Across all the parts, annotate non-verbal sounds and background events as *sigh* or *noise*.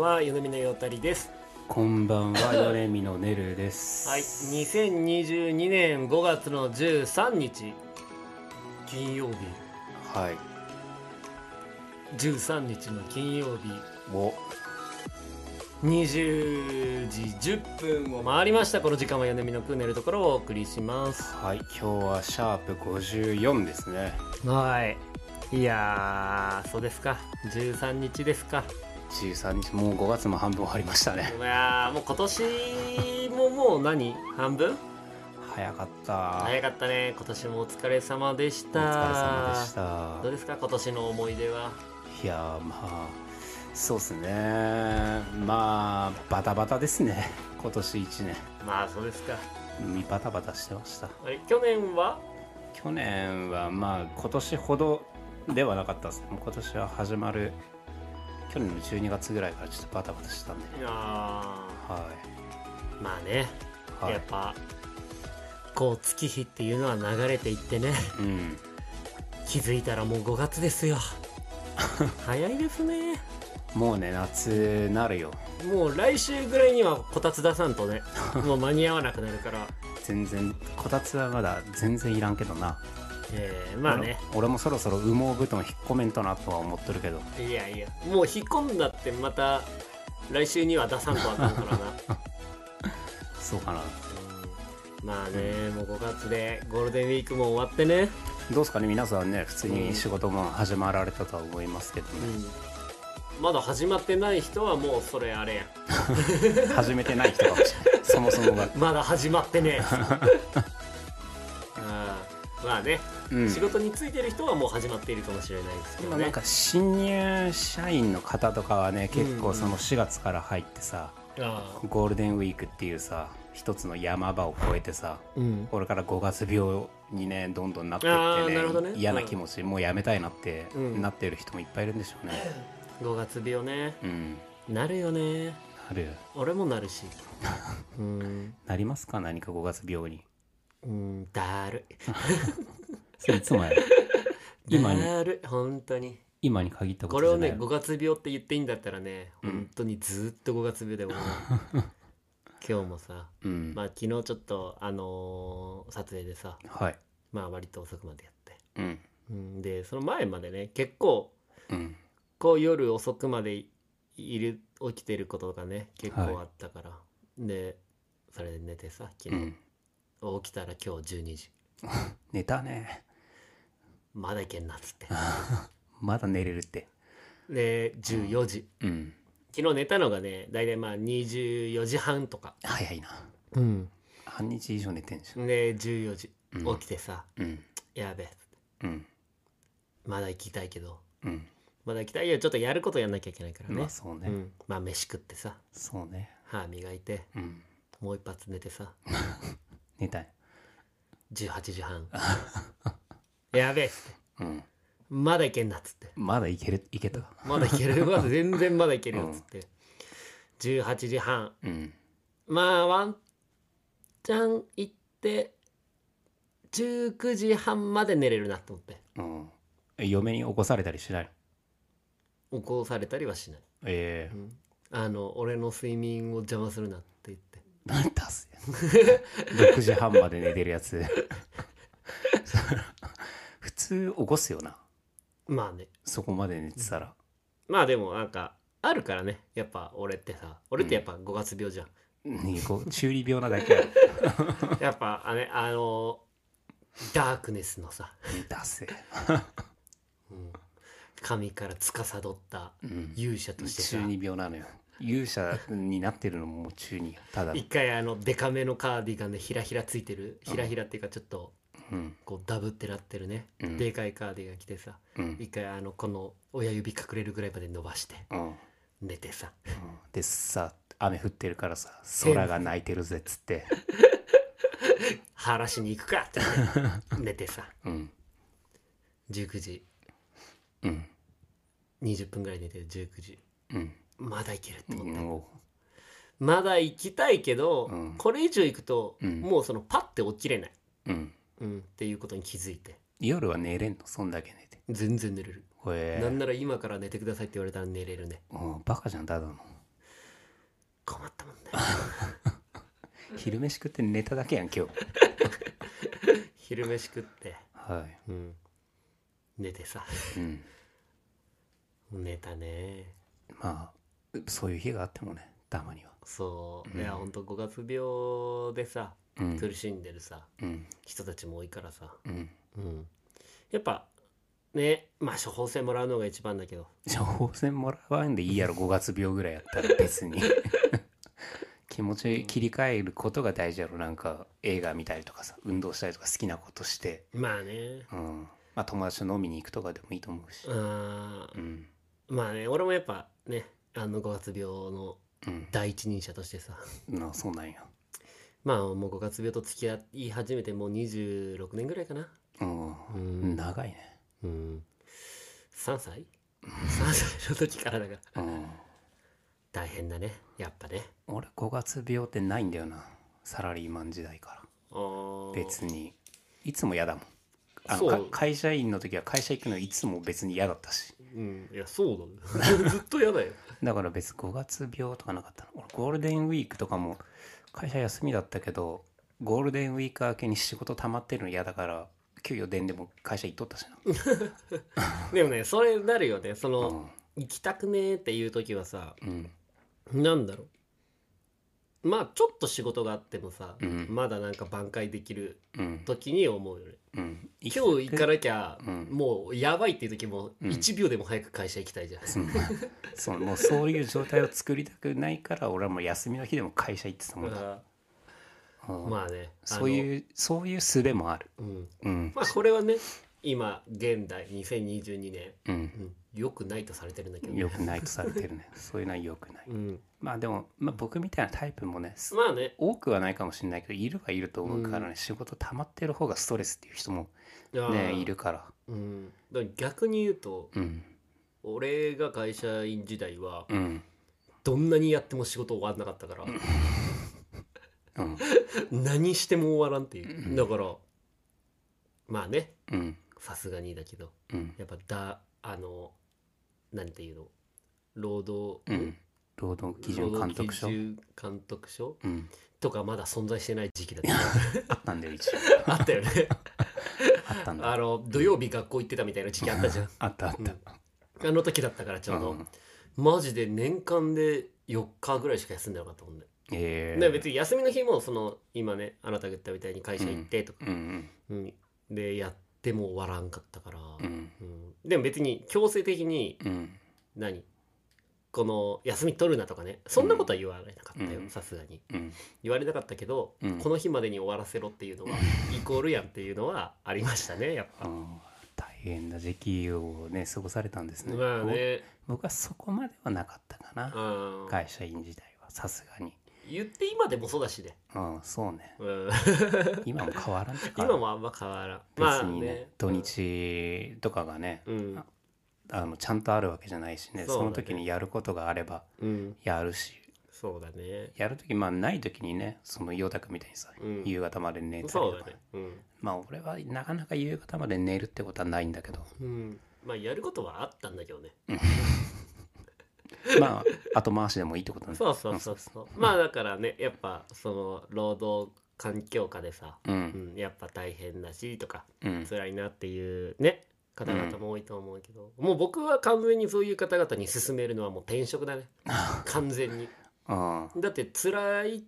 こんは、ゆのみのよたりです。こんばんは、ヨネミのねるです。はい、2022年5月の13日、金曜日、はい。13日の金曜日、お、20時10分を回りました。この時間はよねみのくねるところをお送りします。はい、今日はシャープ54ですね。はい。いやー、そうですか。13日ですか。13日、もう5月も半分終わりましたね。いやー、もう今年ももう何？半分？早かった。早かったね。今年もお疲れ様でしおた。疲れ様でしたどう。ですか？今年の思い出は？いやー、まあ、そうっすね。まあ、バタバタですね。今年1年。まあそうですか。海バタバタしてました。去年は？去年はまあ、今年ほどではなかったです。今年は始まる、去年の12月ぐらいからちょっとバタバタしてたんで。いやー。はまあね、い。はい。やっ。ぱこう月日っていうのは流れていってね。うん。気づいたらもう5月ですよ。*laughs* 早いですね。もうね夏なるよ。もう来週ぐらいにはこたつ出さんとね。*laughs* もう間に合わなくなるから。全然こたつはまだ全然いらんけどなえー、まあね。俺俺もそろそろ羽毛布団引っ込めんとなとは思っとるけど。いやいやもう引っ込んだってまた来週には出さんとあかんからな。*laughs* そうかな。うん。まあねもう5月でゴールデンウィークも終わってね。どうですかね皆さんね普通に仕事も始まられたとは思いますけどね、まだ始まってない人はもうそれあれや *laughs* 始めてない人かもしれない。そもそもが、*laughs* まだ始まってねまあね、うん、仕事についてる人はもう始まっているかもしれないですけどね。今なんか新入社員の方とかはね結うん。うん構その4月から入ってさ、ああ。ゴールデンウィークっていうさ一つの山場を越えてさうん。これから5月病にねどんどんなってってねね。嫌な気持ち、もうやめたいなって、うん。なってる人もいっぱいいるんでしょうね。5月病ね。うん。なるよね。なる。俺もなるし。*laughs* うん。なりますか何か5月病にうんだるい。*laughs* それいつもやる。今 *laughs* にだるい本当に。今に限ったこことれをねじゃない。5月病って言っていいんだったらね、うん。本当にずっと5月病で俺は *laughs* 今日もさうん、まあ昨日ちょっとあのー撮影でさはい。まあ割と遅くまでやって、うん。うん、でその前までね結構うん。こう夜遅くまでいいる起きてることがね結構あったから、でそれで寝てさ昨日、うん起きたら今日12時 *laughs* 寝たね。まだいけんなっつって。*laughs* まだ寝れるって。で14時、うん。昨日寝たのがね大体まあ24時半とか、早いな。うん、半日以上寝てんじゃん。で14時うん。起きてさ、うん。やべえうん。まだ行きたいけど。うん。まだ行きたいよ。ちょっとやることやんなきゃいけないからね、まあそうね、うん、まあ飯食ってさ。そうね。歯磨いて。うん。もう一発寝てさ *laughs* 寝たい。18時半。*laughs* やべえっつって。うん。まだいけんなっつって。まだいけるいけた。まだいける。まだ全然まだいけるよっつって、18時半。うん。まあワンチャン行って19時半まで寝れるなと思って。うん。え嫁に起こされたりしない？起こされたりはしない、ええ。うん。あの俺の睡眠を邪魔するなって言って何だす6 *laughs* 時半まで寝てるやつ。普通起こすよな。まあね。そこまで寝てたら。まあでもなんかあるからね。やっぱ俺ってさ。俺ってやっぱ5月病じゃん、にこう中二病なだけや *laughs* やっぱあ,、ね、あのダークネスのさ、だせうん。神から司ったうん。勇者としてさ。中二病なのよ勇者になってるのももう中二ただの。一回あのデカめのカーディガンでひらひらついてる。ひらひらっていうかちょっとうん。こうダブってなってるね、うん。でかいカーディガン着てさ。うん。一回あのこの親指隠れるぐらいまで伸ばしてうん。寝てさ。でさ雨降ってるからさ空が泣いてるぜっつって。*laughs* 晴らしに行くかって。*laughs* 寝てさ。うん。19時。うん。20分ぐらい寝て19時。うんまだ行けるって思った、もまだ行きたいけど、うん。これ以上行くと、うん。もうそのパッて起きれない、ううん。うん、っていうことに気づいて。夜は寝れんの？そんだけ寝て。全然寝れる、これなんなら今から寝てくださいって言われたら寝れるね。うんバカじゃんただの。困ったもんね。*laughs* 昼飯食って寝ただけやん今日。*laughs* 昼飯食って。はうん。寝てさ。いうん。寝たね。まあそういう日があってもねたまには。そう、いやほんと5月病でさ、うん。苦しんでるさうん。人たちも多いからさ、うん。うん、やっぱねまあ処方箋もらうのが一番だけど。処方箋もらわんでいいやろ5月病ぐらいやったら別に。*laughs* 気持ち切り替えることが大事やろ。なんか映画見たりとかさ運動したりとか好きなことして、まあね。うん。まあ、友達と飲みに行くとかでもいいと思うし。あー。うん。まあね俺もやっぱねあの5月病のうん。第一人者としてさ。なそうなんや。まあもう5月病と付き合い始めてもう26年ぐらいかな。うん、うん。長いね。うん。3歳 ?3 歳の時からだから。うん。大変だね。やっぱね。俺5月病ってないんだよな。サラリーマン時代から。別に。いつも嫌だもん。あのそう。か会社員の時は会社行くのいつも別に嫌だったしうん。いやそうだね。*laughs* ずっと嫌だよ。だから別に5月病とかなかったの。俺ゴールデンウィークとかも会社休みだったけどゴールデンウィーク明けに仕事溜まってるの嫌だから給与出んでも会社行っとったし *laughs* でもねそれなるよね。そなの、行きたくねーっていう時はさうん。なんだろうまあちょっと仕事があってもさ、うん。まだなんか挽回できるうん。時に思うよね。うん。今日行かなきゃ、うん。もうやばいっていう時もうん。1秒でも早く会社行きたいじゃん、う。んそう。もうそういう状態を作りたくないから俺はもう休みの日でも会社行ってたもんだ、あうん。まあねそういうそういう術もある。うん。うん。まあこれはね今現代2022年、うん。うん、よくないとされてるんだけど、よくないとされてるね。そういうのはよくない。うん、まあでも、まあ、僕みたいなタイプもねまあね。多くはないかもしれないけどいるはいると思うからね、仕事溜まってる方がストレスっていう人もねいるから。うん、だから逆に言うとうん。俺が会社員時代はうん。どんなにやっても仕事終わんなかったから *laughs* うん。何しても終わらんっていう。だからまあね。うん。さすがにだけどうん。やっぱだあのなんていうの？労働うん労働基準監督署監督署うん。とかまだ存在してない時期だっ *laughs* あったんだよ一応。た *laughs* あったよね。あったんだ。あの土曜日学校行ってたみたいな時期あったじゃん。あったあった、あの時だったからちょうど、うん。マジで年間で4日ぐらいしか休んでなかったもんね。ええ。で別に休みの日もその今ねあなたが言ったみたいに会社行ってとか、うんうん。でやっても終わらんかったから、うん。でも別に強制的にうん。何？この休み取るなとかねそんなことは言われなかったようん。さすがに。うん。言われなかったけど、うん。この日までに終わらせろっていうのはイコールやんっていうのはありましたねやっぱ、うん大変な時期をね過ごされたんですね。まあね。僕はそこまではなかったかな。うん会社員時代はさすがに。言って今でもそうだしね、うんそうね。うん、今も変わらん *laughs* 今もあんま変わらん。まあ別にね,、ね土日とかがね、うんあのちゃんとあるわけじゃないしね。その時にやることがあればうん。やるし。そうだね。やる時まあない時にねその陽太くんみたいにさ、うん。夕方まで寝たりとかそうだね。うん、まあ俺はなかなか夕方まで寝るってことはないんだけど。うん、まあやることはあったんだけどね。まあ後回しでもいいってことね。そうそうそうそう。まあだからねやっぱその労働環境下でさ、ううんん、やっぱ大変だしとかうん。辛いなっていうね方々も多いと思うけど、もう僕は完全にそういう方々に勧めるのはもう転職だね。*laughs* 完全に。うんだって辛い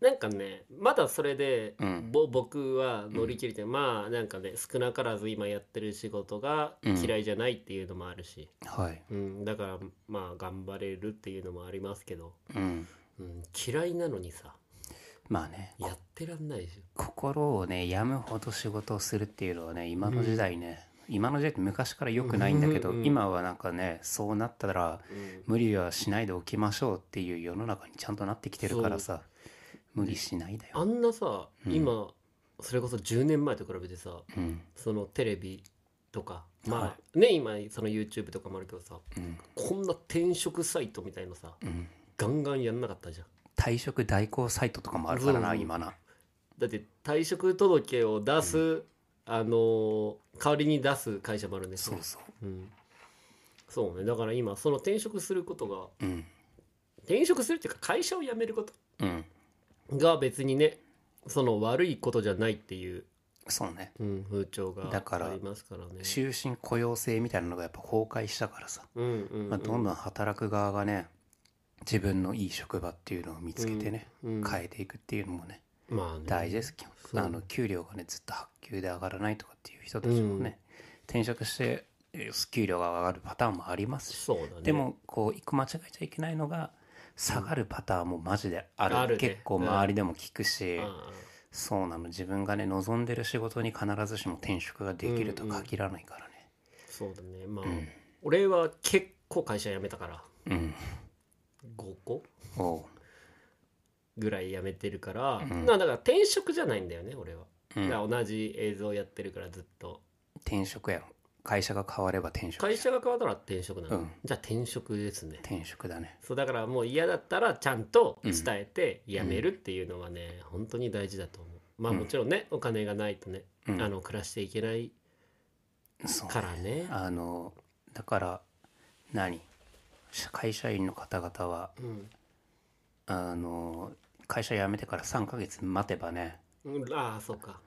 なんかねまだそれで、うん。ぼ僕は乗り切れて、まあなんかね少なからず今やってる仕事が嫌いじゃないっていうのもあるし、はい。うん。だからまあ頑張れるっていうのもありますけど、うん。うん、嫌いなのにさまあね。やってらんないじ心をね病むほど仕事をするっていうのはね今の時代ね、今の時代って昔から良くないんだけど、今はなんかねそうなったら無理はしないでおきましょうっていう世の中にちゃんとなってきてるからさ無理しないだあよ、んなさ、うん。今それこそ10年前と比べてさうん。そのテレビとかまあ、はね今その YouTube とかもあるけどさうん。こんな転職サイトみたいなさうん、ガンガンやんなかったじゃん。退職代行サイトとかもあるからな今な。だって退職届を出すあのー代わりに出す会社もあるんですよそうそう。うん、そうね。だから今その転職することがうん。転職するっていうか会社を辞めること。うん。が別にねその悪いことじゃないっていう、そうね。うん、風潮がだからありますからね。終身雇用制みたいなのがやっぱ崩壊したからさ、うんうんうん。まあ、どんどん働く側がね自分のいい職場っていうのを見つけてね、うんうん。変えていくっていうのもねまあね。大事です。あの給料がねずっと発給で上がらないとかっていう人たちもね、転職してえー給料が上がるパターンもありますし。そうだね。でもこう一個間違えちゃいけないのが下がるパターンもマジである,、あるね。結構周りでも聞くし、あそうなの。自分がね望んでる仕事に必ずしも転職ができると限らないからね。そうだね。まあ、うん。俺は結構会社辞めたから。うん、5個？おうぐらい辞めてるから、うん。まあだから転職じゃないんだよね俺は、うん。だから同じ映像やってるからずっと。転職やろ会社が変われば転職。会社が変わったら転職なの、うん。じゃあ転職ですね。転職だね。そうだからもう嫌だったらちゃんと伝えて辞めるっていうのはね、本当に大事だと思う。まあうん。もちろんね、お金がないとね、うん。あの暮らしていけないからね。あのだから何？会社員の方々はうん。あの会社辞めてから3ヶ月待てばねうんああそうか。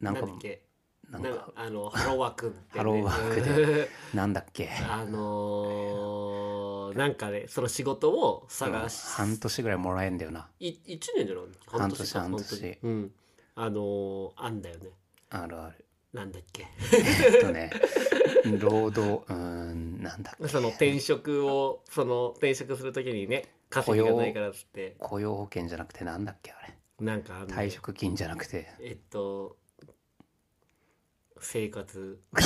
なんんだっけ？なんかかあのハローワークって、ね、ハローワークで *laughs* なんだっけ？あのーなんかねその仕事を探し、半年ぐらいもらえんだよな。い1年じゃない？半年か半年本当に。うん。あのーあんだよね。あるある。なんだっけ？えっとね労働うーんなんだっけ？その転職をその転職するときにね稼ぎがないからっつって。雇用保険じゃなくてなんだっけあれ。なんかあんの退職金じゃなくて。えっと生活。*laughs*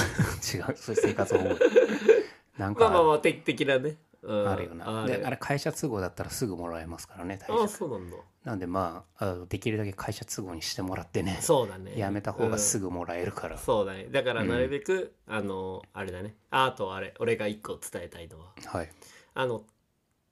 違うそういう生活保護。*laughs* なんまあまあかまあ的的なね、うん。あるよな。であれ会社都合だったらすぐもらえますからね退ああ職そうなんだ。なんでまああのできるだけ会社都合にしてもらってねそうだね。やめた方がすぐ、ぐもらえるから、うん。そうだね。だからなるべく、あのあれだね。ああとあれ俺が一個伝えたいのは。はい。あの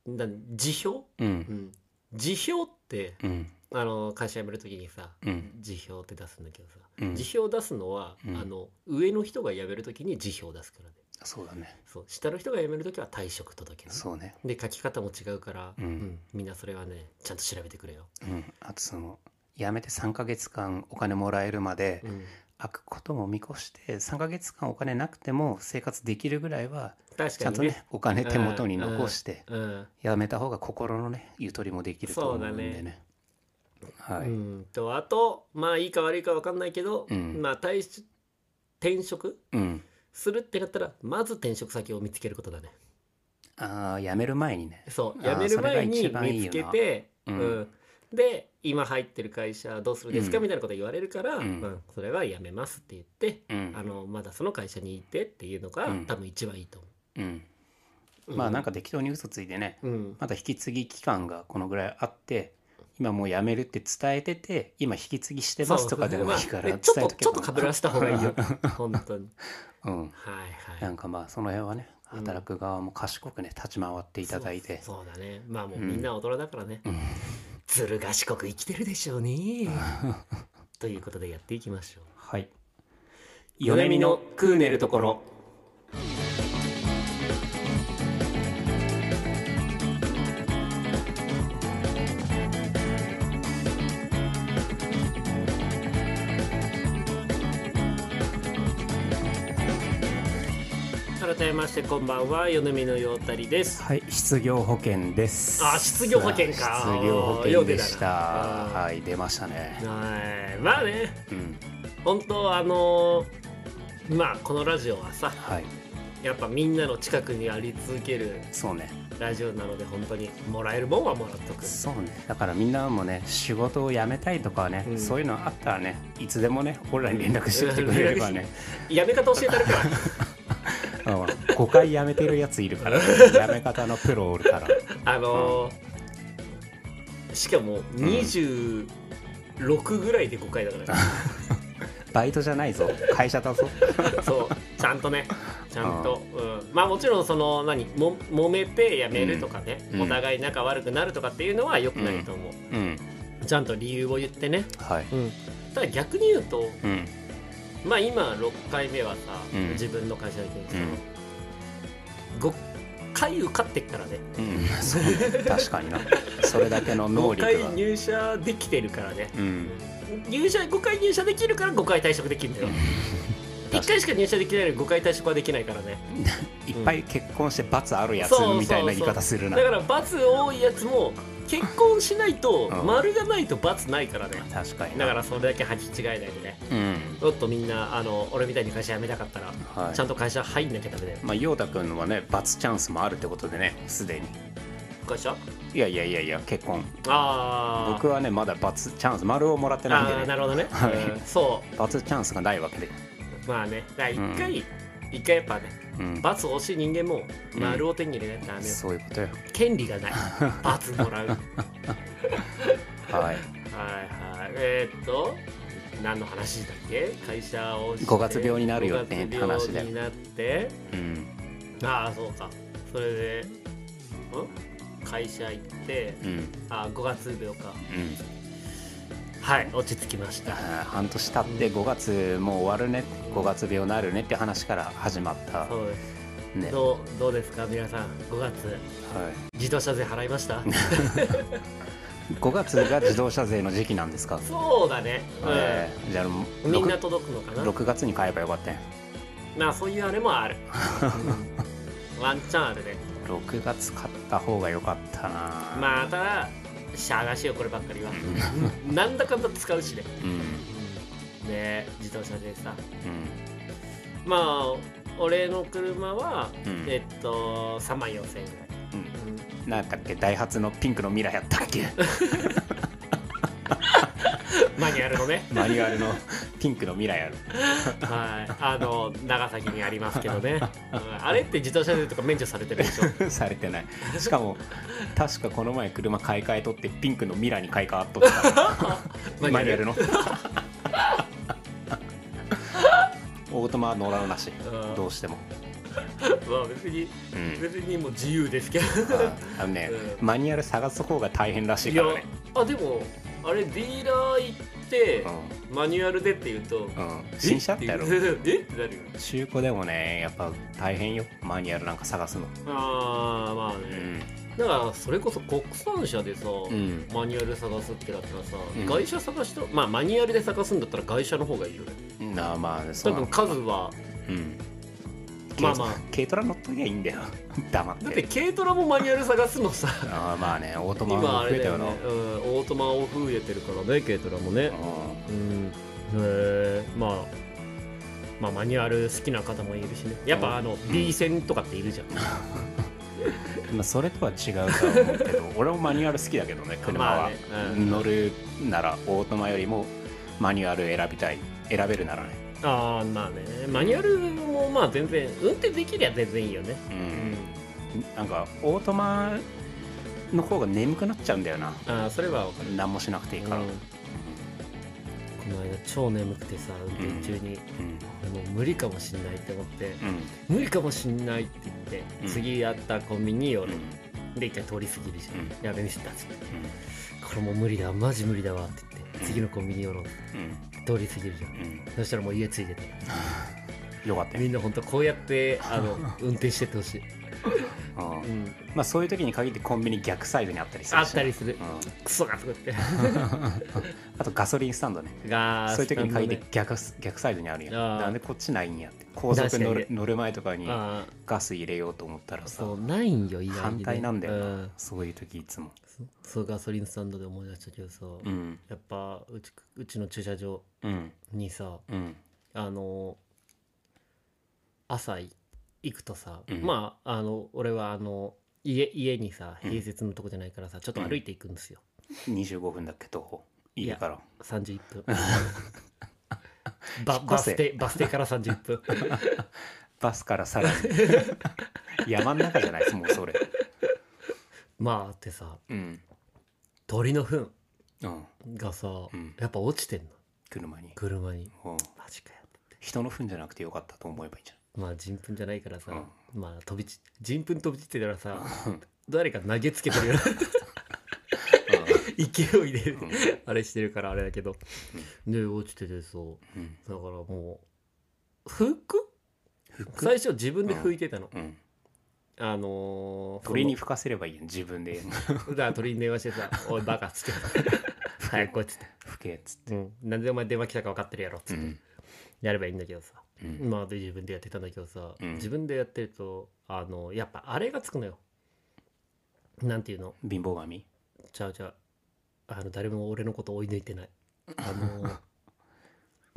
な辞表、ううん。ん、辞表ってうん。あの会社辞めるときにさうん。辞表って出すんだけどさ、うん。辞表出すのは、うん。あの上の人が辞めるときに辞表出すからね。そうだね。そう。下の人が辞めるときは退職届ねそうね。で書き方も違うから、うん。みんなそれはねちゃんと調べてくれよ、うん。あとその辞めて3ヶ月間お金もらえるまでうん、開くことも見越して3ヶ月間お金なくても生活できるぐらいは確ちゃんとねねお金手元に残してうん。辞めた方が心のねゆとりもできると思うんでそうだね。ねはい、うんとあとまあいいか悪いか分かんないけど、うん。まあ退し転職？うん。するってなったらまず転職先を見つけることだね。ああ辞める前にね。そう辞める前に見つけてううんんで今入ってる会社どうするですか、うん。みたいなこと言われるから、うん。うんそれは辞めますって言って、うん。あのまだその会社にいてっていうのが、うん。多分一番いいと思う。ん。う、まあなんか適当に嘘ついてね。うん。まだ引き継ぎ期間がこのぐらいあって今もう辞めるって伝えてて今引き継ぎしてますとかでもいいからまあ伝ねちょっとちょえとけば。っとかぶらした方がいいよ。本当に。*laughs* うん。はいはい。なんかまあその辺はねうん。働く側も賢くね立ち回っていただいて。そうそうだね。まあもううん。みんな大人だからね、うんずる賢く生きてるでしょうね。*laughs* ということでやっていきましょう。はい。米見のクーネルところ改めましてこんばんは米見のようたりです。はい失業保険です。あ失業保険か。失業保険でした。はい出ましたね。はい。まあねうん。本当あのーまあこのラジオはさはい。やっぱみんなの近くにあり続けるそうね。ラジオなので本当にもらえるもんはもらっとく。そうね。だからみんなもね仕事を辞めたいとかね、うん。そういうのあったらねいつでもね俺らに連絡してきてくれればね。*laughs* やめ方教えてあるから。う *laughs* ん5回辞めてるやついるから。*laughs* 辞め方のプロおるから。あのーしかも26ぐらいで5回だから、ね *laughs* バイトじゃないぞ。会社だぞ。*laughs* そう。ちゃんとね。ちゃんと、うん、まあもちろんその何？も揉めてやめるとかね、うん。お互い仲悪くなるとかっていうのは良くないと思う、うん。ちゃんと理由を言ってね、はい。うん、ただ逆に言うとうんまあ今6回目はさ、うん。自分の会社だけどさ、うん。5回受かってっからね。うん。そう。確かにな。それだけの能5力が。回入社できてるからね。うん。入社5回入社できるから5回退職できるんだよ。1回しか入社できないのに5回退職はできないからね。*laughs* いっぱい結婚して罰あるやつみたいな言い方するな。だから罰多いやつも結婚しないとうん。丸がないと罰ないからね。確かにな。だからそれだけ履き違えないでね。うん。もっとみんなあの俺みたいに会社辞めたかったらはい。ちゃんと会社入んなきゃダメだよ。まあ陽太くんはね罰チャンスもあるってことでねすでに。会社いやいやいやいや結婚。ああ僕はねまだ罰チャンス丸をもらってないんあでね。ーなるほどね、はい。うんそ罰チャンスがないわけで、うまあね。だから一回、一回やっぱねうん、罰欲しい人間も丸を手に入れないとダメよ、そういうことよ。権利がない。*laughs* 罰もらう。はい。はいはい。えー、っと何の話だっけ？会社をして。五月病になるよね五月話で病になって。うん。ああそうか。それでん？会社行って。うん。あ5月病か。うんはい落ち着きました。半年経って5月もう終わるね5月病なるねって話から始まった。そうです。ね。どうどうですか皆さん5月。はい。自動車税払いました？*laughs* 5月が自動車税の時期なんですか、そうだね、えーじゃあうん、みんな 6, 届くのかな？6月に買えばよかったよ。まあそういうあれもある、*laughs* うん。ワンチャンあるね。6月買った方がよかったな。まあただしゃがしいよこればっかりは。なんだかんだ使うしね。うん。ね自動車税さ。うん。まあ俺の車は、うん。えっと3万4000円ぐらい、うん。うん。なんだっけダイハツのピンクのミラやったっけ？*laughs* マニュアルのね。マニュアルのピンクのミラやる。はい。あの長崎にありますけどね、うん。あれって自動車税とか免除されてるでしょ？*laughs* されてない。しかも確かこの前車買い替えとってピンクのミラに買い替わっとった。*laughs* マニュアルの。*laughs* オートマは乗らんらし。いうん。どうしても、まあ別にうん、別にもう自由ですけど。あのね、うマニュアル探す方が大変らしいからね。あでもあれディーラー行って、マニュアルでって言うとうん、うん、新車ってやろ？*laughs* え？ってなるよ中古でもねやっぱ大変よ。マニュアルなんか探すの。ああまあうね、ん。だからそれこそ国産車でさ、うん。マニュアル探すってなったらさ、うん。外車探したまあマニュアルで探すんだったら外車の方がいいよね。なあまあそ多分うなの数はうんまあまあ。軽トラ乗っときゃいいんだよ。*laughs* 黙って。だって軽トラもマニュアル探すのさ。ああまあねオートマ増えたよな。ね、うん、オートマを増えてるからね軽トラもね。うん。へえまあまあマニュアル好きな方もいるしね。やっぱあの、ん B 線とかっているじゃん。うん。まあそれとは違うとは思うけど *laughs* 俺もマニュアル好きだけどね車は、まあね。うん。乗るならオートマよりもマニュアル選びたい。選べるならねああまあね。マニュアルもまあ全然運転できりゃ全然いいよね。うん、なんかオートマの方が眠くなっちゃうんだよな。ああそれは分かる。何もしなくていいから、うん。この間超眠くてさ運転中に、うん。もう無理かもしんないって思って。うん。無理かもしんないって言って、うん。次やったコンビニ寄る、うん。で一回通り過ぎるじゃん、うん。やべミスったっつって。これもう無理だ。マジ無理だわって言って。うん次のコンビニ寄ろううん。通り過ぎるじゃん。うん。そしたらもう家ついてたよかったよ。みんな本当こうやってあの *laughs* 運転してってほしい、うんうん、まあそういう時に限ってコンビニ逆サイドにあったりするしあったりする。うん。クソがすごって。*laughs* あとガソリンスタンドね。がそういう時に限ってね逆,、逆サイドにあるん。やあ。ーなんでこっちないんやって。高速乗る乗る前とかにあガス入れようと思ったらさ。あそうないんよ意外にね。反対なんだよな、うん。そういう時いつもそそうガソリンスタンドで思い出したけどさ、うん。やっぱうちうちの駐車場うん。にさうん。あの朝い行くとさ、うん。まああの俺はあの家家にさうん併設のとこじゃないからさ、ちょっと歩いていくんですよ、25分だっけど家から。31分。*laughs* ババス停バス停から30分。*laughs* バスからさらに。山ん中じゃないもうそれまあってさうん。鳥の糞うん。がさ、うん。やっぱ落ちてんの。車に。車に。うん。マジかよって。人の糞じゃなくてよかったと思えばいいじまあ人糞じゃないからさ、うまあ飛びち人糞飛び散ってたらさゃん。誰か投げつけてるような勢いで、うん。あれしてるからあれだけど、で落ちててさうん。だからも拭く服？最初自分で拭いてたの、うんあのー、鳥に吹かせればいいよ自分で。だから鳥に電話してさ「*laughs* おいバカ」っつって「早く来い」っつって吹けっつって「うん、なんでお前電話来たか分かってるやろ」っつって、うん。やればいいんだけどさ、うん。まあで自分でやってたんだけどさ、うん。自分でやってるとあのやっぱあれがつくのよ。なんていうの？貧乏神？ちゃうちゃう。あの誰も俺のこと追い抜いてない。あの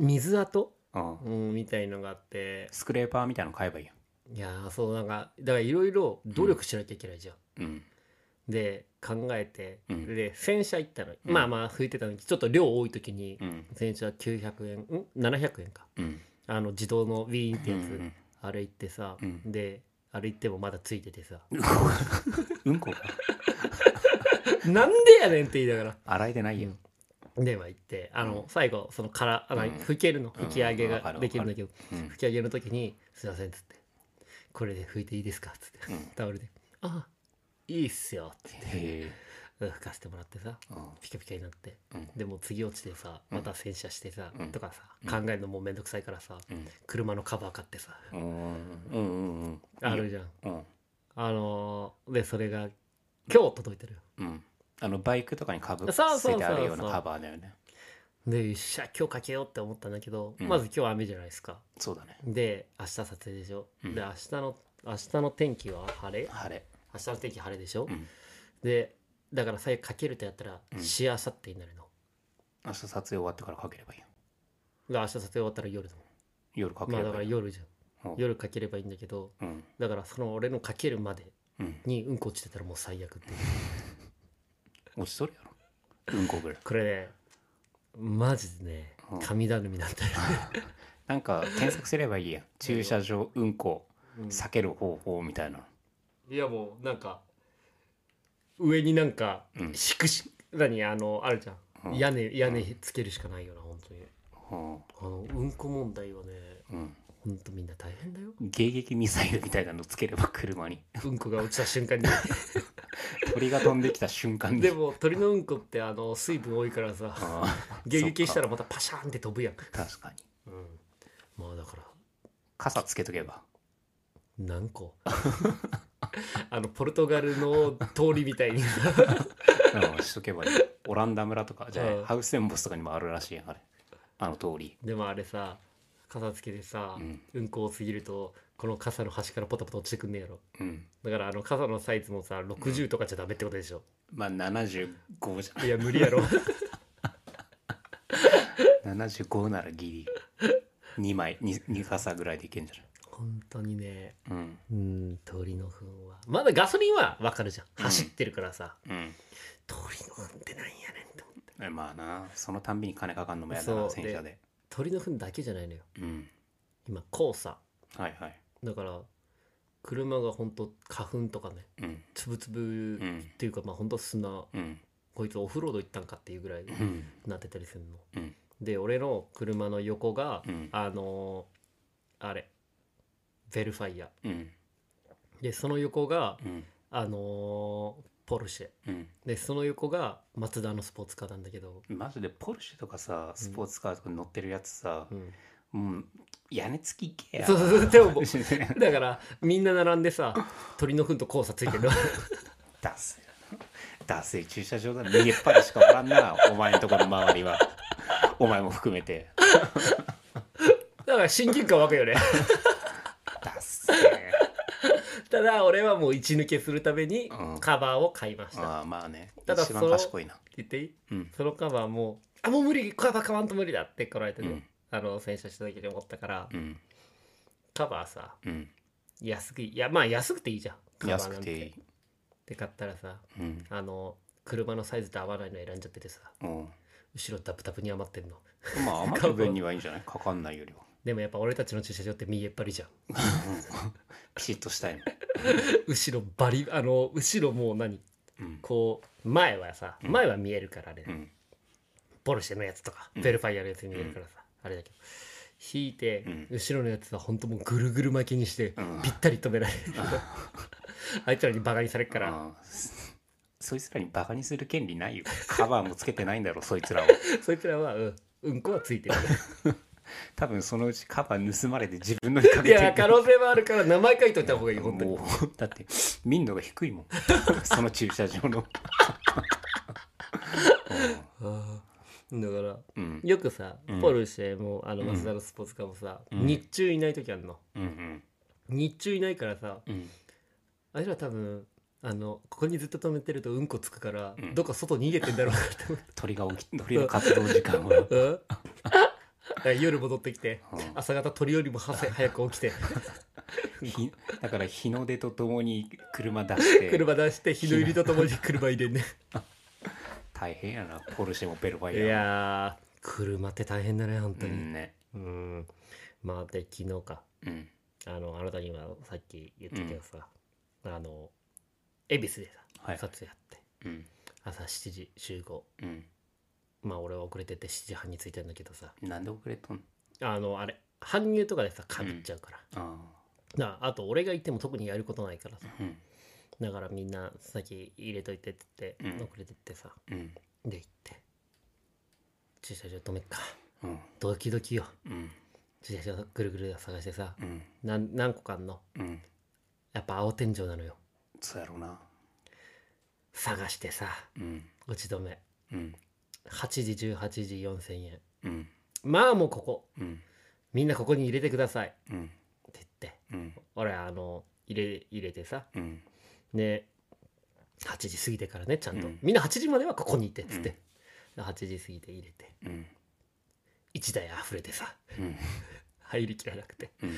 *laughs* 水跡、うんうん、みたいのがあって。スクレーパーみたいなの買えばいいよいやーそうなんかだからいろいろ努力しなきゃいけないじゃん、うん。で考えて、うん。で洗車行ったの、うん。まあまあ拭いてたのにちょっと量多い時にうん。洗車900円ん？700円か。うん。あの自動のウィーンってやつ、うんあれ行ってさ、うん。であれ行ってもまだついててさ。*laughs* うんこが *laughs* なんでやねんって言いながら。洗えてないよ。では行ってあの、最後そのからあの、うん。拭けるの拭き上げができるんだけど、うん。拭き上げの時に「すいません」っつって「これで拭いていいですか?」っつって、うん。タオルで「あいいっすよ」って。言って拭かせてもらってさうん。ピカピカになって、うん。でも次落ちてさまた洗車してさ、うん。とかさ考えるのもうめんどくさいからさ、うん。車のカバー買ってさ、うん。うんうんうんあるじゃん。うん。あのーでそれが今日届いてる。ようん。あのバイクとかにかぶせてあるようなカバーだよねでよっしゃ今日かけようって思ったんだけど、うん。まず今日雨じゃないですか。そうだね。で明日撮影でしょ、うん。で明日の明日の天気は晴れ？晴れ。明日の天気晴れでしょ、うん。でだから最悪かけるとやったらうん。しあさってになるの、明日撮影終わってからかければいいよで明日撮影終わったら夜だもん。まあだ夜かければいいから夜じゃん。うん。夜かければいいんだけどうん。だからその俺のかけるまでうん。にうんこ落ちてたらもう最悪っていう。*laughs* 落ちとるやろ。うんこぐらい。これねマジでねうん。神頼みなんだよなんか検索すればいいやん。*laughs* 駐車場うんこうん。避ける方法みたいな。いやもうなんか上になんかうん。敷くし何あのあるじゃん、うん。屋根屋根つけるしかないよな本当に。うん。あのうんこ問題はねうん。本当みんな大変だよ。迎撃ミサイルみたいなのつければ車に。うんこが落ちた瞬間に *laughs* *laughs* 鳥が飛んできた瞬間に。でも鳥のうんこってあの水分多いからさ迎撃 *laughs* したらまたパシャーンって飛ぶやん、か。確かに。うん、まあだから傘つけとけば。何個 *laughs* あのポルトガルの通りみたいに。うんしとけばいい。オランダ村とかじゃうん。あハウステンボスとかにもあるらしいやんあれ。あの通り。でもあれさ傘つけてさ、ううんん、こ多すぎるとこの傘の端からポタポタ落ちてくんねやろ。うん。だからあの傘のサイズもさ60とかじゃダメってことでしょ、まあ75じゃいや無理やろ。ない75ならギリ。2枚 2, 2傘ぐらいでいけんじ本当にね。ゃないうん鳥の糞は。まだガソリンはわかるじゃん。走ってるからさ、うん。うん鳥の糞ってなんやねんって思って。えまあな。そのたんびに金かかんのもやだなそう。洗車で。鳥の糞だけじゃないのよ。うん。今黄砂。はいはいだから車が本当花粉とかねうん。つぶつぶうん。っていうかまあ本当砂うん。こいつオフロード行ったんかっていうぐらいうん。なってたりするの、うん。で俺の車の横が、うん。あのーあれヴェルファイアうん。でその横がうん。あのーポルシェうん。でその横がマツダのスポーツカーなんだけど、マジでポルシェとかさスポーツカーとか乗ってるやつさう、ん、うん、屋根付き系やそうそうそう。でも *laughs* だからみんな並んでさ鳥の糞と交差ついてる。のダセダセ駐車場だ右っぱりしかおらんな。お前のところの周りは。お前も含めて。だから親近感湧くよね。ダッセただ俺はもう一抜けするためにうん。カバーを買いました、ってああまあね。一ただその番賢いな。言っていい？うん。そのカバーも「あもう無理。カバー買わんと無理だ」ってこられてね、うんあの洗車した時に思ったから、うん。カバーさうん。安くいいやまあ安くていいじゃん。カバーなん安くていい。で買ったらさうん。あの車のサイズと合わないの選んじゃっててさう。ん後ろダプダプに余ってんの。まあ *laughs* 余る分にはいいんじゃない？かかんないよりは。でもやっぱ俺たちの駐車場って見えっ張りじゃん。ピシッとしたいの。後ろバリあの後ろもう何？うん。こう前はさうん。前は見えるからあれ、うん。ポルシェのやつとか、うん。ベルファイアのやつ見えるからさ、あれだけど。引いて、うん。後ろのやつは本当もうぐるぐる巻きにして、うん。ぴったり止められる。*laughs* あいつらにバカにされっから、そいつらにバカにする権利ないよ。カバーもつけてないんだろそいつらは。*laughs* そいつらはうん。うんこはついてる。*laughs* 多分そのうちカバー盗まれて自分のにかけていや可能性もあるから名前書いといた方がいい本当に。もうだって民度が低いもん。その駐車場のだからうんよくさうん。ポルシェもあのうん。マツダのスポーツカーもさ、うん。日中いない時あるの。うん日中いないからさうん。あいつら多分あのここにずっと止めてるとうんこつくから、うん。どっか外逃げてんだろうなって思 *laughs* 鳥が起き鳥の活動時間はう、うん。だから夜戻ってきてうん。朝方鳥よりも早く起きて。ひだから日の出とともに車出して。車出して日の入りとともに車入れんね。*laughs* 大変やなポルシェもベルファいイアやー車って大変だね本当うにんね。うん。まあで昨日か。うん。あのあなたにはさっき言ったけどさ、あの恵比寿でさ、はい。撮影やって。うん。朝7時集合。うん。まあ俺は遅れてて7時半に着いてんだけどさ。なんで遅れとんの？あのあれ搬入とかでさかぶっちゃうから、あなあと俺がいても特にやることないからさ。あうん。だからみんな先入れといてって言って、うん。遅れてってさ。うん。で行って駐車場止めっか。うん。ドキドキよ。うん。駐車場ぐるぐる探してさうん。何個かあんの？うん。やっぱ青天井なのよ。そうやろうな。探してさうん。打ち止め。うん。8時18時4000円。うん。まあもうここ。うん。みんなここに入れてください。ってうん言って。うん。俺あの入れ入れてさ。うん。で8時過ぎてからねちゃんと、うん。みんな8時まではここにいてっつって、8時過ぎて入れて。うん。1台溢れてさ。うん。入りきらなくて。うん。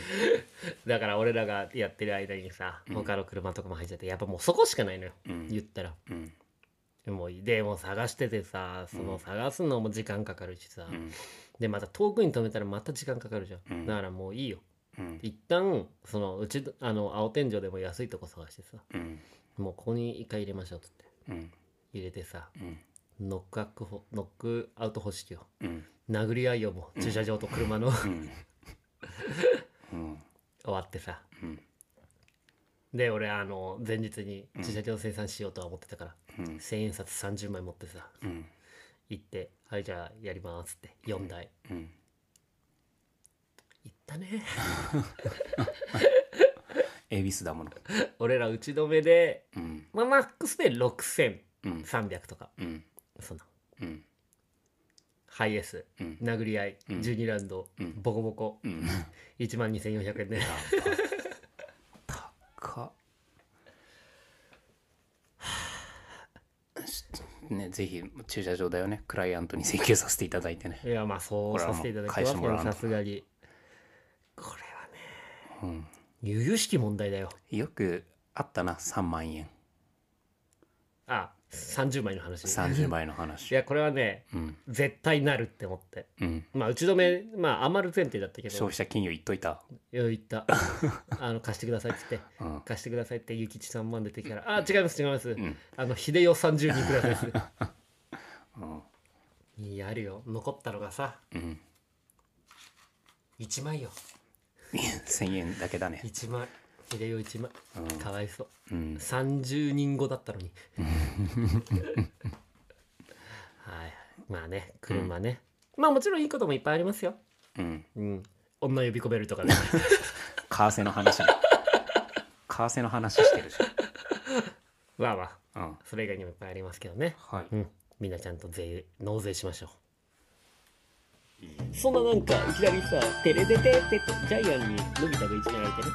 だから俺らがやってる間にさうん。他の車とかも入っちゃってやっぱもうそこしかないのよ。うん。言ったら。うん。もうでも探しててさその探すのも時間かかるしさ、うん。でまた遠くに止めたらまた時間かかるじゃん、うん。だからもういいよ。うん。一旦そのうちあの青天井でも安いとこ探してさ。うん。もうここに一回入れましょうっつって。うん。入れてさ。うんノックアックホノックアウト方式を。うん。殴り合いよもう駐車場と車の、*laughs* 終わってさ。うん。で俺あの前日にうん。駐車場生産しようとは思ってたから、うん。千円札30枚持ってさうん。行って「はいじゃあやります」って4台。うん。行ったね。*laughs* 恵比寿だもの。*laughs* 俺ら打ち止めでうん。まあマックスで6300うんとか。うんそのうん。ハイエースうん。殴り合い、うん。12ラウンド、うん。ボコボコ。うん。1万2400円で。高っ。*sighs* ねぜひ駐車場だよね。クライアントに請求させていただいてね。いやまあそうさせていただき返ますけどしてもらわんと。さすがに。これはねうん由々しき問題だよ。よくあったな3万円。あ30枚の話。30倍のい話。やこれはねうん。絶対なるって思って。うん。まあ打ち止めまあ余る前提だったけど。消費者金融言っといたよ言った。*laughs* あの貸してくださいっつって。うん。貸してくださいって諭吉3万出てきたらあ違います違います、ん。あの秀代30人くださいです。うん。*laughs* いやあるよ。残ったのがさうん。1枚よ。1000円だけだね。1枚秀代1枚、うん。かわいそう。うん。30人後だったのに。はいまあね車ね、まあもちろんいいこともいっぱいありますよ。うん。うん。女呼び込めるとかね為替の話ね。為替の話してるじまあまあ。うん。それ以外にもいっぱいありますけどね。はい。うん。みんなちゃんと税納税しましょうそんななんかいきなりさ「テレテテテ」とジャイアンにのび太がいじめられてね。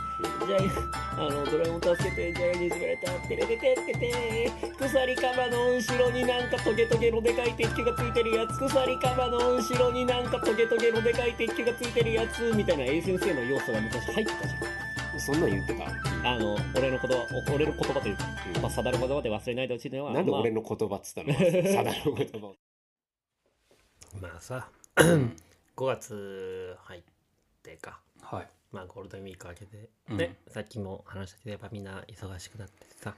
ジャイアンあのドラえもん助けてジャイアンにいじめられた「テレテテテテ」鎖鎌の後ろになんかトゲトゲのでかい鉄球がついてるやつ鎖鎌の後ろになんかトゲトゲのでかい鉄球がついてるやつみたいな A 先生の要素が昔入ってたじゃんそんなん言ってた。あの俺の言葉お俺の言葉というか、まあ、定る言葉で忘れないでほしいのはなんでまあ。俺の言葉っつったの？*laughs* サダの言葉を。まあさ *coughs* 5月入ってか。はい。まあゴールデンウィーク明けて、うん。ねさっきも話したけどやっぱみんな忙しくなってさ。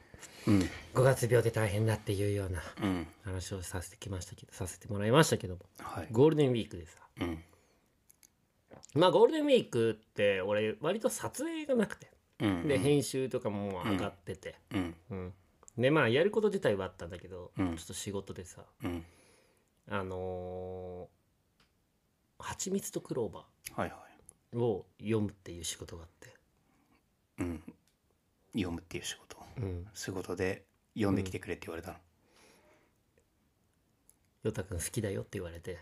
うん。5月病で大変だっていうようなうん。話をさせてきましたけどさせてもらいましたけども。はい。ゴールデンウィークでさ。うん。まあゴールデンウィークって俺割と撮影がなくて。うん。で編集とかも上がってて、うん。うん。でまあやること自体はあったんだけど、うん。ちょっと仕事でさ。うん。あのー蜂蜜とクローバはいはーを読むっていう仕事があって。いうん。読むっていう仕事。うん。仕事で読んできてくれって言われたの、ヨタくん好きだよって言われて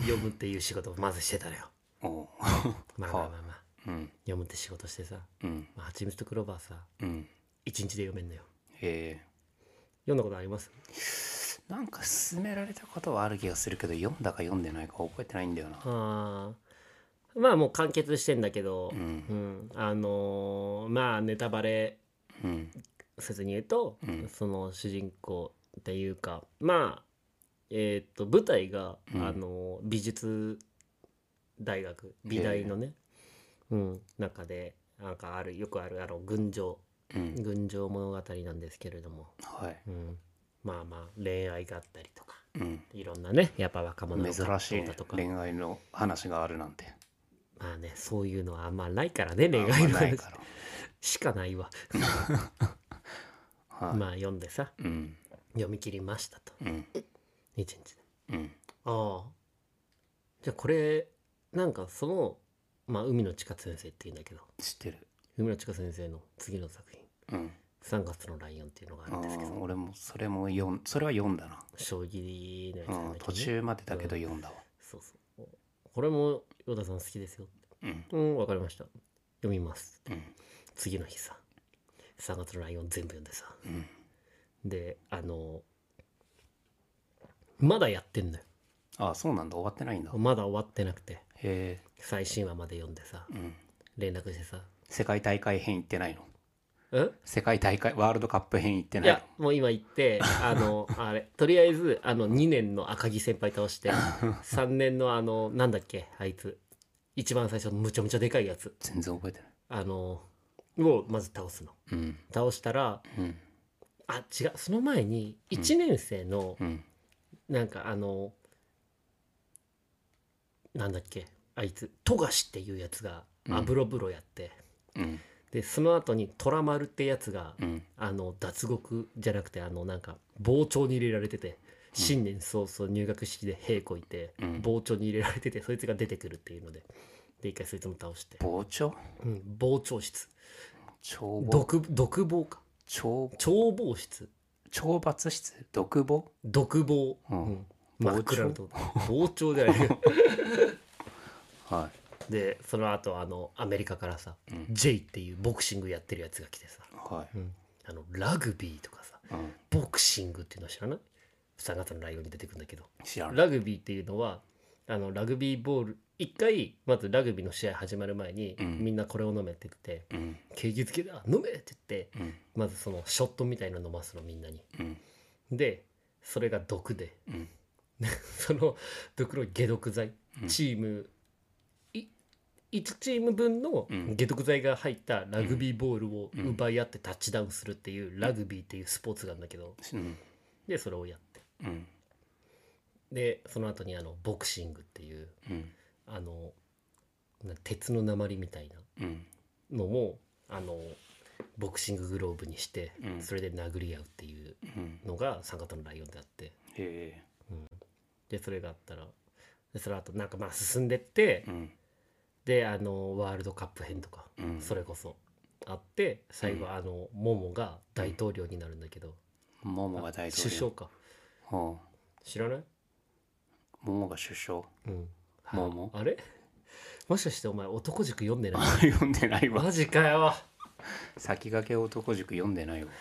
読むっていう仕事をまずしてたのよ。おう。*laughs* まあまあまあまあ。うん。読むって仕事してさうん。まあ蜂蜜とクローバーさうん。一日で読めんのよ。へ読んだことあります？えなんか勧められたことはある気がするけど読んだか読んでないか覚えてないんだよな。あー。まあもう完結してんだけど。う、ん。うん、あのーまあネタバレうんせずに言うと、うん。その主人公っていうかまあえーっと舞台が、うん。あの美術大学美大のね、うん、中でなんかあるよくあるあの群青。うん。群青物語なんですけれども、はい。うん、まあまあ恋愛があったりとかうん。いろんなねやっぱ若者の珍しいか恋愛の話があるなんて。まあねそういうのはあんまないからね恋愛の話。しかないわ。*laughs* はい、まあ読んでさうん。読み切りましたと。うん。一日で。うん。ああ。じゃあこれなんかそのまあ海野千佳先生っていうんだけど。知ってる。海野千佳先生の次の作品。うん「3月のライオン」っていうのがああるんですけど。ー俺もそれも読んそれは読んだな、将棋のやつうん、なんだけど、途ね、中までだけど読んだわ。そうそう。これも与田さん好きですよ。うん。うんわかりました。読みます。うん。次の日さ。3月のライオン全部読んでさ。うん。であのまだやってんのよ。あそうなんだ。終わってないんだ。へまだ終わってなくて。え最新話まで読んでさ。うん。連絡してさ。世界大会編行ってないの？え世界大会ワールドカップ編行っていないの？やもう今言って *laughs* あのあれとりあえずあの2年の赤木先輩倒して *laughs* 3年のあのなんだっけあいつ。一番最初のむちゃむちゃでかいやつ。全然覚えてない。あのをまず倒すの。うん。倒したらうん。あ違うその前に1年生のうん。なんかあの、なんだっけあいつ。富樫っていうやつがうん。アブロブロやって、うんでその後に虎丸ってやつが、うん。あの脱獄じゃなくてあのなんか傍聴に入れられてて新年早々入学式で稽古いて、うん。傍聴に入れられててそいつが出てくるっていうのでで一回そいつも倒して、傍聴？うん、傍聴室。懲罰独独房か。懲眺望室。懲罰室？独房？独房、うん。うん。真っ暗なとこ。傍聴？じゃない。よ *laughs* はでその後あのアメリカからさ、うん。J っていうボクシングやってるやつが来てさ、いはい。うん。あのラグビーとかさうん。ボクシングっていうの知らない？3月のライオンに出てくるんだけど。ラグビーっていうのはあのラグビーボール一回まずラグビーの試合始まる前に、うん。みんなこれを飲めって言ってうん。景気づけだ飲めって言ってうん。まずそのショットみたいなの飲ますのみんなに。うん。でそれが毒で。うん。*laughs* その毒の解毒剤、うん。チームい1チーム分のうん。解毒剤が入ったラグビーボールを奪い合ってタッチダウンするっていうラグビーっていうスポーツがあるんだけどうんでそれをやって。うん。でその後にあのボクシングっていううん。あのな鉄の鉛みたいなうん。のもあのボクシンググローブにしてうん。それで殴り合うっていううん。のが三型のライオンであって。へでそれがあったらでその後なんかまあ進んでってであのワールドカップ編とかうん。それこそあって最後あのモモが大統領になるんだけど。モモが大統領。首相か。ほ知らない？うモモが首相。うん。モモ？あれ？*laughs* もしかしてお前男塾読んでない？*laughs* 読んでないわ。マジかよ。先駆け男塾読んでないわ。*laughs*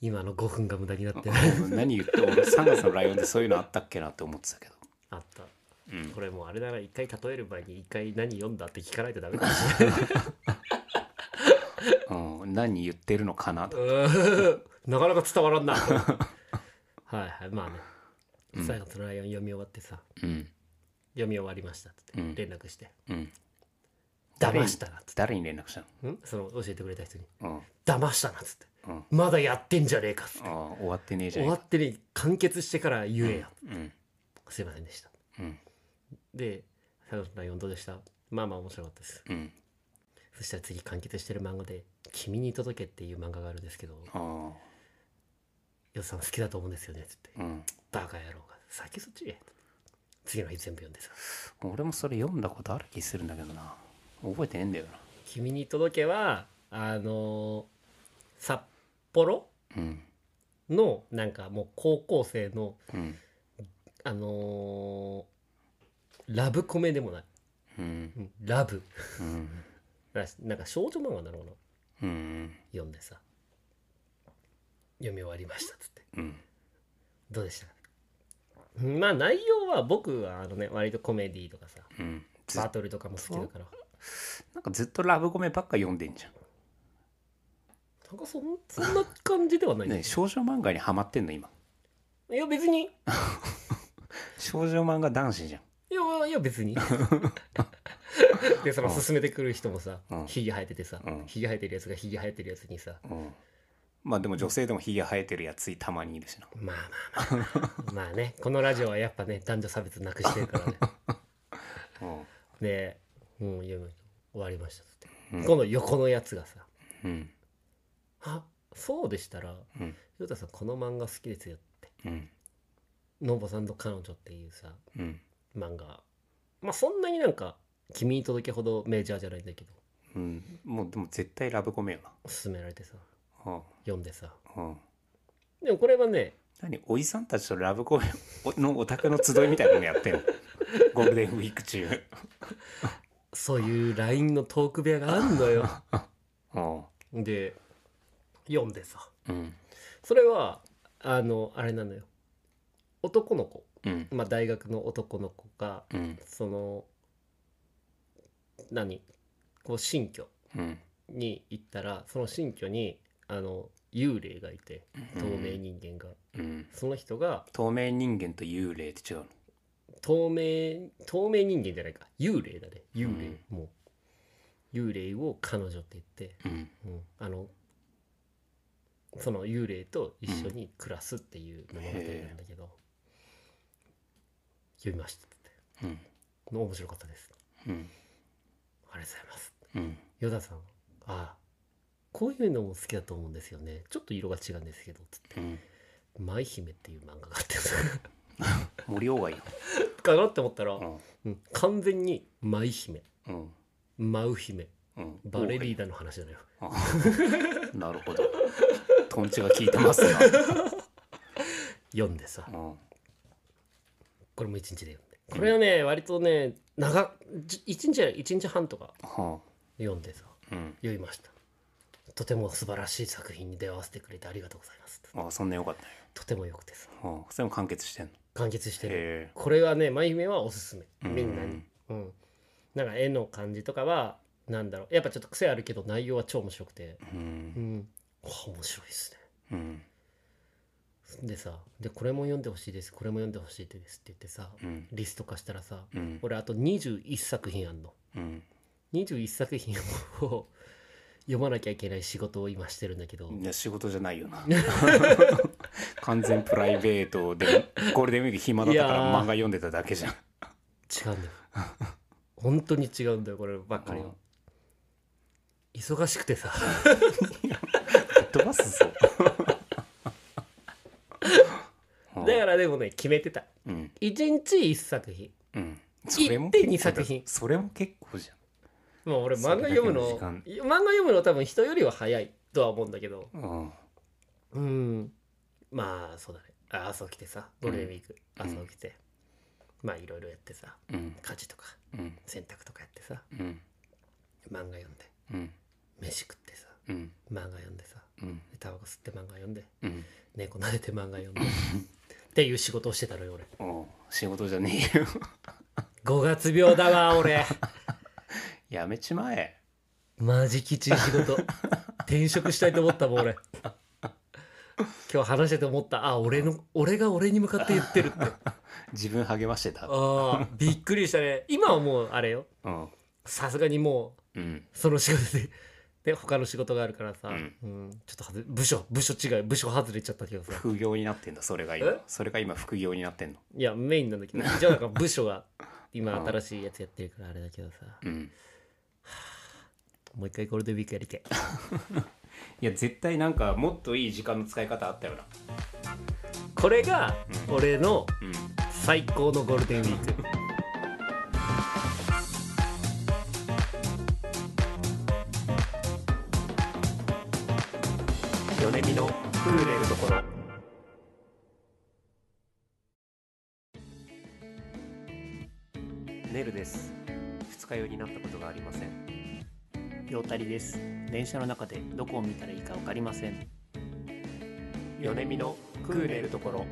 今の5分が無駄になってる。何言っても俺3月のライオンでそういうのあったっけなって思ってたけど。あったうん。これもうあれだな一回例える前に一回何読んだって聞かないとダメかもしれない。うん、何言ってるのかなと *laughs* うーん。なかなか伝わらんな。*laughs* はいはい。まあね。うん。最後のライオン読み終わってさ。うん。読み終わりましたっつってうん。連絡して。うん。騙したなっつって誰に連絡したん？その教えてくれた人に。の騙したなっつって。うん。うんまだやってんじゃねえかっつって。終わってねえじゃ終んわってね完結してから言えよ、うん。すいませんでした。うんで最後のライオンどうでした。まあまあ面白かったです。うん。そしたら次完結してる漫画で「君に届け」っていう漫画があるんですけどああ。ヨさん好きだと思うんですよね」つって。うん「バカ野郎が。先そっちへ」次の日全部読んでさ。俺もそれ読んだことある気するんだけどな。覚えてねえんだよな「君に届けは」あのー札幌？うん。のなんかもう高校生のうん。あのーラブコメでもない、うん。うんラブ。うん。な *laughs* なんか少女漫画だろうな。うん。読んでさ。読み終わりましたっつって。うん。どうでした？かまあ内容は僕はあのね割とコメディとかさ。うん。ずバトルとかも好きだから。なんかずっとラブコメばっか読んでんじゃなんかそんそんな感じではないんね少女漫画にハマってんの今。いや別に。い *laughs* 少女漫画男子じゃんやいや別に。*laughs* でその勧めてくる人もさうん。ひげ生えててさうん。ひげ生えてるやつがひげ生えてるやつにさ。うん。まあでも女性でもひげ生えてるやつたまにいるしな。まあまあまあ。まあまあねこのラジオはやっぱね男女差別なくしてるからね。*laughs* うん。でうん読む終わりましたっつって、うん。今度横のやつがさうん「あそうでしたらうん。ヨタさんこの漫画好きですよ」って。うん「ノボさんと彼女」っていうさうん漫画。まあそんなになんか「君に届け」ほどメジャーじゃないんだけど。うん。もうでも絶対ラブコメよ勧められてさ。な読んでさ。うん。うんでもこれはね何おじさんたちとラブコメのオタクの集いみたいなのやってんの？*laughs* ゴールデンウィーク中。そういう LINE のトーク部屋があんのよ。*laughs* うん。で読んでさ。うん。それはあのあれなのよ。男の子うん。まあ大学の男の子がうん。その何？こう新居うん。に行ったらその新居にあの幽霊がいて透明人間が、うん。その人が透明人間と幽霊って違うの？透明透明人間じゃないか。幽霊だね。幽霊、もう。幽霊を彼女って言って、うん。うん、あのその幽霊と一緒に暮らすっていう物語なんだけど、読みましたって。うん面白かったです。うんありがとうございます。うんヨダさんああこういうのも好きだと思うんですよね。ちょっと色が違うんですけどつって。うん「舞姫」っていう漫画があって森鴎外よかなって思ったら、うん。うん。完全に舞姫。うん。舞姫。うん。バレリーナの話だよ。あ。なるほど。トンチが効いてますな。*laughs* 読んでさ。うんこれも一日で読んで。これはね、割とね長じ一日一日半とかは読んでさあうん。読みました。とても素晴らしい作品に出会わせてくれてありがとうございます。あそんなよかったねとてもよくてさ。はあ。それも完結してんの？完結してる。へこれはね舞姫はおすすめ。えみんなに。うん。なんか絵の感じとかはなんだろう。やっぱちょっと癖あるけど内容は超面白くて。うん。うん。あ面白いですね。うんでさでこれも読んでほしいですこれも読んでほしいですって言ってさうん。リスト化したらさうん。俺あと21作品あんの。うん。21作品を *laughs* 読まなきゃいけない仕事を今してるんだけど。いや仕事じゃないよな。*laughs* 完全プライベートでゴールデンウィーク暇だったから漫画読んでただけじゃん。違うんだよ。本当に違うんだよこればっかりは。忙しくてさ。*laughs* 飛ばすぞだからでもね決めてた。うん。1日1作品。うん。それも一手に結構だ作品。それも結構じまあ俺漫画読むの漫画読むの多分人よりは早いとは思うんだけど。ゃんうん。うん。まあそうだね。あ朝起きてさゴールデンウィーク、うん。朝起きて。まあいろいろやってさうん。家事とかうん。洗濯とかやってさうん。漫画読んでうん。飯食ってさうん。漫画読んでさタバコ吸って漫画読んでうん。猫撫でて漫画読んで *laughs* っていう仕事をしてたのよ俺。おう仕事じゃねえよ。5月病だわ俺。*laughs* やめちまえ。マジきちい仕事。転職したいと思ったもん俺。今日話してて思った。あ俺の俺が俺に向かって言ってるって。*laughs* 自分励ましてた。ああびっくりしたね。今はもうあれよ。うん。さすがにもううん。その仕事でで他の仕事があるからさ、うん。うん。ちょっとはず部署部署違い部署外れちゃったけどさ副業になってんだそれがえ？今それが今副業になってんの？いやメインなんだけど。じゃあなんか部署が今新しいやつやってるからあれだけどさ。うん。もう一回ゴールデンウィークやりてえ。*laughs* いや絶対なんかもっといい時間の使い方あったよな。これがうん。俺のうん。最高のゴールデンウィークです。二日酔いになったことがありません。よたりです。電車の中でどこを見たらいいか分かりません。米見のクーレるところ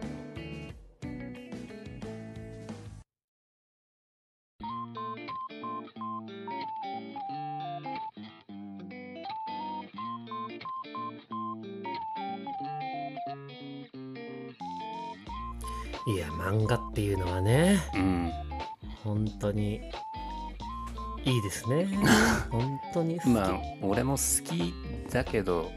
ですね。本当に。好き、まあ俺も好きだけど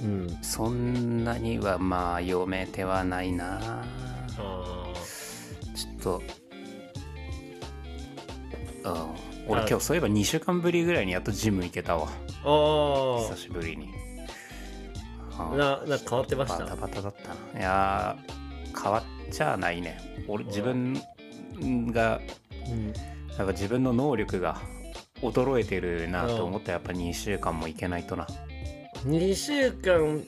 うんそんなにはまあ読めてはないな。あちょっとうん俺今日そういえば2週間ぶりぐらいにやっとジム行けたわ。久しぶりに。ああななんか変わってました？バタバタだったな。いやー変わっちゃないね。俺自分がうんなんか自分の能力が衰えてるなと思ったらやっぱ2週間も行けないとな。2週間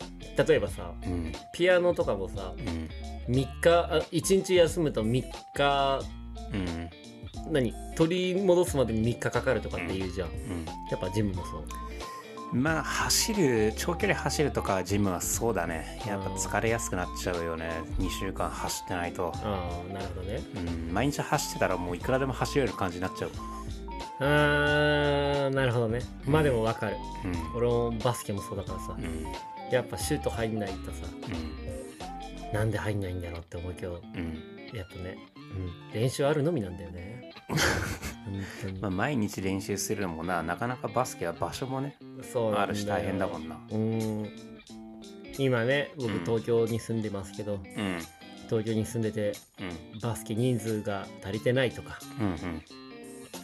例えばさうん。ピアノとかもさうん。3日あ1日休むと3日うん。何取り戻すまでに3日かかるとかって言うじゃん、うん。やっぱジムもそうまあ走る長距離走るとかジムはそうだね。やっぱ疲れやすくなっちゃうよね。2週間走ってないと、ああなるほどね。うん、毎日走ってたらもういくらでも走れる感じになっちゃう。あーなるほどね。まあでもわかる。うん。俺もバスケもそうだからさ。うん。やっぱシュート入んないとさうん。なんで入んないんだろうって思うけどうん。やっぱね、うん、練習あるのみなんだよねまあ、毎日練習するのもななかなかバスケは場所もねあるし大変だもんな。うん。今ね僕うん。東京に住んでますけど、うん。東京に住んでてうん。バスケ人数が足りてないとかうん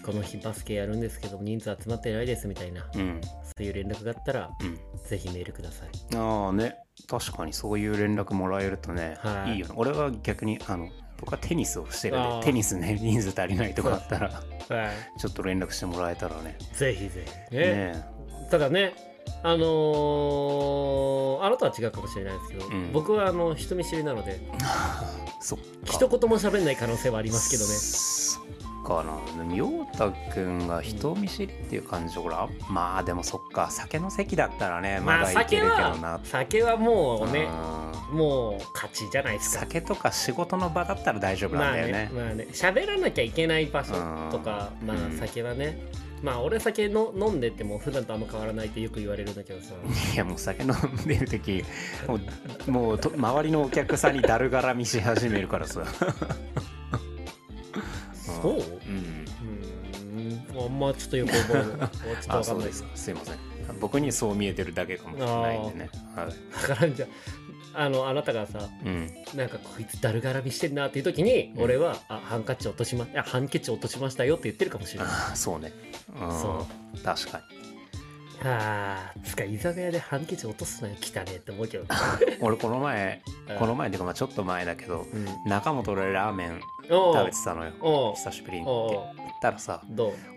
この日バスケやるんですけど人数集まってないですみたいなうんうん。そういう連絡があったらうん。ぜひメールください。ああね。確かにそういう連絡もらえるとね、はい。い、いよね。俺は逆にあの僕はテニスをしてるんでテニスね人数足りないとかあったら *laughs* はい。ちょっと連絡してもらえたらね。ぜひぜひ。ね。ねただねあのーあなたは違うかもしれないですけど、うん。僕はあの人見知りなのでえ *laughs* そっか。一言も喋んない可能性はありますけどねかな。でも陽太くんが人見知りっていう感じほらまあでもそっか。酒の席だったらねまだいけるけどはな、酒はもうねうん。もう勝ちじゃないですか。酒とか仕事の場だったら大丈夫なんだよね,、まあねまあね。喋らなきゃいけない場所とかまあうん。酒はね。まあ俺酒の飲んでても普段とあんま変わらないってよく言われるんだけどさ。*laughs* いやもう酒飲んでる時もうもうと周りのお客さんにだるがらみし始めるからさそう。うん。うん。あんまちょっとよく覚える *laughs* ちょっとかんない。すか。すいません。僕にそう見えてるだけかもしれないんでね。はい。だからんじゃあのあなたがさうん。なんかこいつだるがらみしてんなっていう時に、うん。俺はあハンカチ落としまあハンケチ落としましたよって言ってるかもしれない。あそうね。うん。そ確かあーつか居酒屋でハンケチ落とすのよ汚ねえって思うけどに *laughs* 俺この前うん。この前っていうかまあちょっと前だけどうん。中本でラーメン食べてたのよ久しぶりに。ってたらさ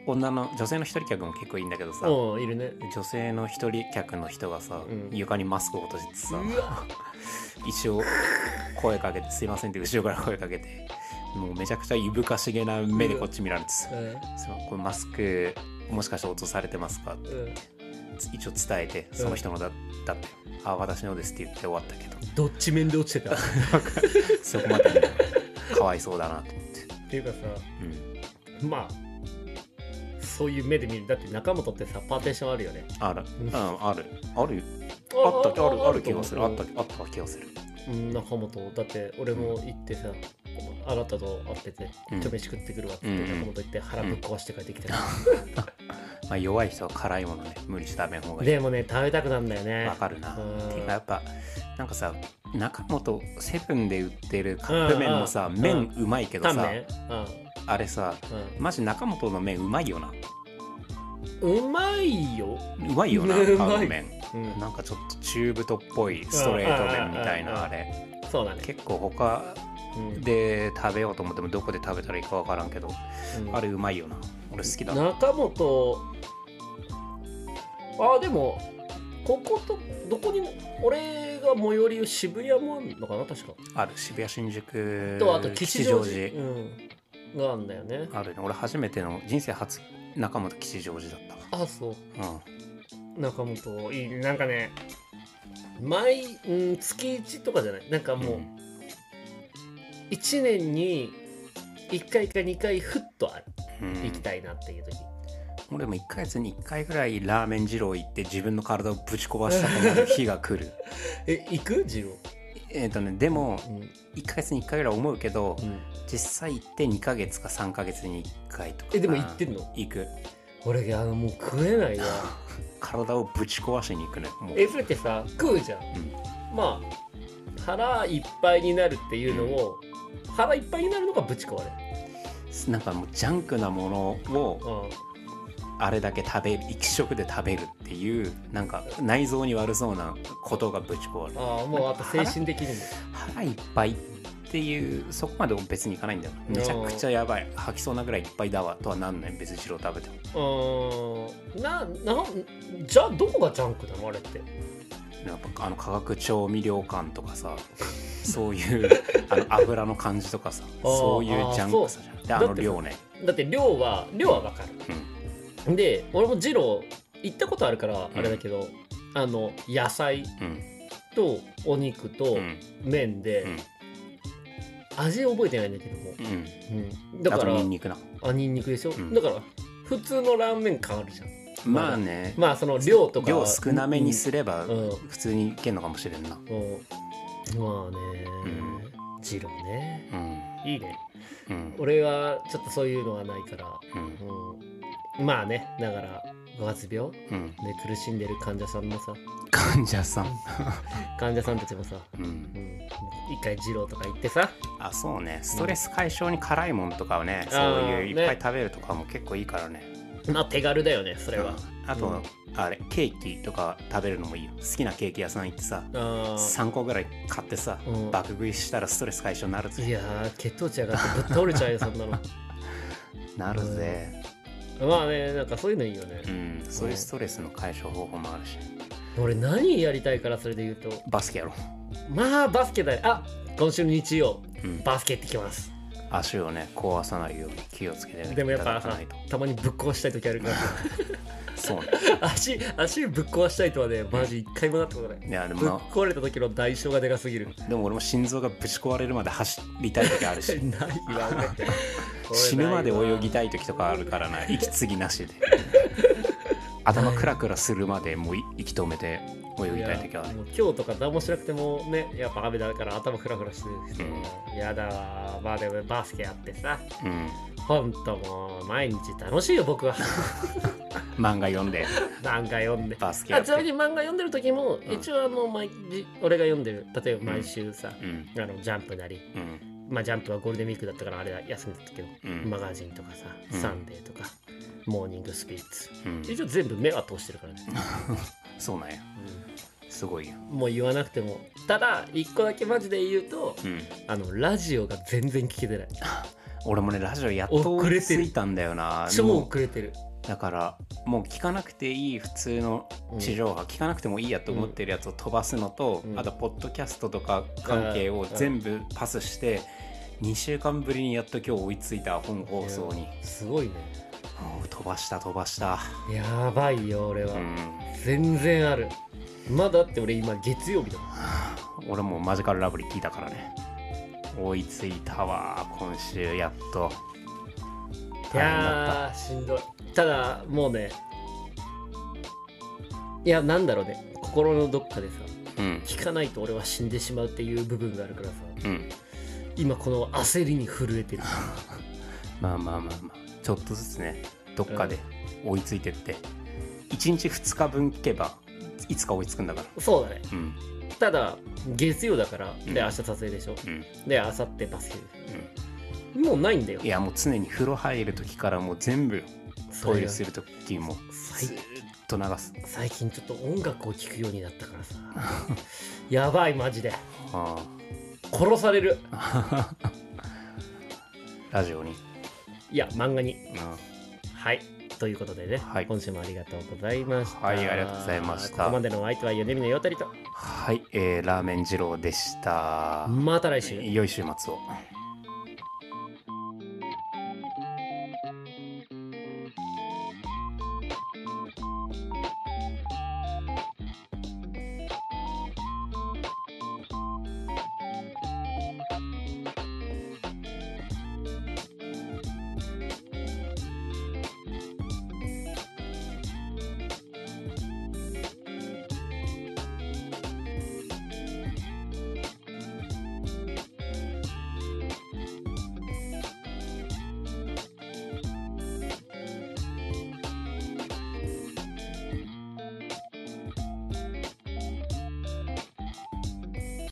女の女性の一人客も結構いいんだけどさいるね。女性の一人客の人がさ、うん。床にマスクを落としてさ *laughs* 一応声かけて「すいません」って後ろから声かけてもうめちゃくちゃいぶかしげな目でこっち見られてさうん「そのこれマスクもしかして落とされてますか?」って。うん一応伝えてその人のだだって「あ私のです」って言って終わったけど。どっち面で落ちてた？っそこまでねかわいそうだなと思って、ていうかさうん、まあそういう目で見る。だって中本ってさパーテーションあるよね。ある、うん、ある。あるあったあるある気がする。あったあった気がする。うん中本だって俺も行ってさ、あなたと会っててうん。ちょ飯食ってくるわってうん中本行って腹ぶっ壊して帰ってきたよ、*laughs* まあ弱い人は辛いものね無理して食べん方がいい。でもね食べたくなんだよね。わかるな。うん。ていうかやっぱなんかさ中本セブンで売ってるカップ麺もさ、うん。うん。麺うまいけどさあれさマジ中本の麺うまいよな。うん、うまいよ、うまいよな *laughs* うまい。あの麺。うん、なんかちょっと中太っぽいストレート麺みたいなあれ。そうだね。結構他うんで食べようと思ってもどこで食べたらいいかわからんけどうん。あれうまいよな。俺好きだ。中本。あでもこことどこにも俺が最寄り渋谷もあるのかな確か。ある。渋谷新宿とあと吉祥寺。吉うん、があるんだよね。あるね。俺初めての人生初中本吉祥寺だった。あそう。わ中本いいなんかね毎、うん、月1とかじゃない。なんかうん。もう1年に1回か2回ふっとあるうん行きたいなっていう時、俺も1ヶ月に1回ぐらいラーメン二郎行って自分の体をぶち壊したくなる日が来る。*laughs* え行くジロえっとねでもうん、1ヶ月に1回ぐらい思うけどうん、実際行って2ヶ月か3ヶ月に1回とか。えでも行ってんの？行く。俺あのもう食えないわ。*laughs* 体をぶち壊しに行くねもう。えそれってさ食うじゃん、ん。まあ腹いっぱいになるっていうのを、腹いっぱいになるのがぶち壊れ。なんかもうジャンクなものをうんあれだけ食べ一食で食べるっていうなんか内臓に悪そうなことがぶち壊れる。ああもうあと精神的にも。腹いっぱいっていうそこまで別にいかないんだよ。めちゃくちゃやばい。吐きそうなぐらいいっぱいだわとはなんない。別に白食べても。うーんななじゃあどこがジャンクなの？あれってやっぱあの化学調味料感とかさそういう *laughs* あの油の感じとかさそういうジャンクさじゃん。であの量ね。だって量は量はわかる、で俺もジロー行ったことあるからあれだけど、あの野菜うん。とお肉とうん。麺で、うん。味覚えてないんだけども、うん。うん、だからニンニクな。あニンニクでしょ、ん。だから普通のラーメン感あるじゃんまあね。まあその量とか量少なめにすればうん。普通にいけんのかもしれんな。うん。まあね、ジローね。うん。いいね。うん。俺はちょっとそういうのはないから、うん。うん、まあねだから五月病うん。で苦しんでる患者さんもさ。患者さん。患者さんたちもさ、うん。うん、一回二郎とか行ってさ。あそうね。ストレス解消に辛いもんとかをねそういういっぱい食べるとかも結構いいからねまあ手軽だよねそれは、あと、うん。あれケーキとか食べるのもいいよ。好きなケーキ屋さん行ってさあー。3個ぐらい買ってさ、うん。爆食いしたらストレス解消になるいぜやー血糖値上がってぶっ倒れちゃうよ *laughs* そんなの。なるぜ。まあねなんかそういうのいいよね。う、んそういうストレスの解消方法もあるし。俺何やりたいからそれで言うと。バスケやろまあバスケだよ。あ今週の日曜。うん。バスケ行ってきます足をね壊さないように気をつけてねでもやっいぱさたまにぶっ壊したい時あるから。*laughs* そう。ね足足ぶっ壊したいとはねマジ一回もなったことない。いやでぶっも壊れた時の代償がでかすぎる。でも俺も心臓がぶち壊れるまで走りたい時あるし。*laughs* ないわ俺。*laughs* 死ぬまで泳ぎたい時とかあるからな息継ぎなしで。頭クラクラするまでもう息止めて泳ぎたい時は。今日とか何もしなくてもねやっぱ雨だから頭フラフラしてる人うん。やだわ。まあでもバスケやってさ。うん。ほんともう毎日楽しいよ僕は。*laughs* 漫画読んで。漫画読んで。バスケあちなみに漫画読んでる時も、ん。一応あの毎日俺が読んでる。例えば毎週さ、うん。あのジャンプなり。うん。まあジャンプはゴールデンウィークだったからあれは休んでたけど、うん。マガジンとかさ、うん。サンデーとかモーニングスピリッツうん。一応全部目は通してるからね、*laughs* そうなんや。すごいよもう言わなくても。ただ一個だけマジで言うとうん。あのラジオが全然聞けてない。*laughs* 俺もねラジオやっと追いついたんだよな。*laughs* 超遅れてる。だからもう聞かなくていい普通の地上波、聞かなくてもいいやと思ってるやつを飛ばすのと、うん。あとポッドキャストとか関係を全部パスして2週間ぶりにやっと今日追いついた本放送に。すごいね飛ばした飛ばした。やばいよ俺は、うん。全然ある。まだって俺今月曜日だ俺もマジカルラブリー聞いたからね。追いついたわ今週やっと。いやーしんどい。ただもうねいやなんだろうね。心のどっかでさうん。聞かないと俺は死んでしまうっていう部分があるからさ。うん。今この焦りに震えてる。*laughs* まあまあまあまあちょっとずつねどっかで追いついてって。1日2日分聞けばいつか追いつくんだから。そうだね。うん。ただ月曜だからうん。で明日撮影でしょ。うん。で明後日バスケもうないんだよ。いやもう常に風呂入る時からもう全部トイレする時も最ずーっと流す。最近ちょっと音楽を聴くようになったからさ。*laughs* やばいマジで。あ。殺される。*laughs* ラジオに、いや漫画に。うんはい。ということでね、はい。今週もありがとうございました。はいありがとうございました。ここまでのお相手は米見のよたりと。はい、えーラーメン二郎でした、また来週。良い週末を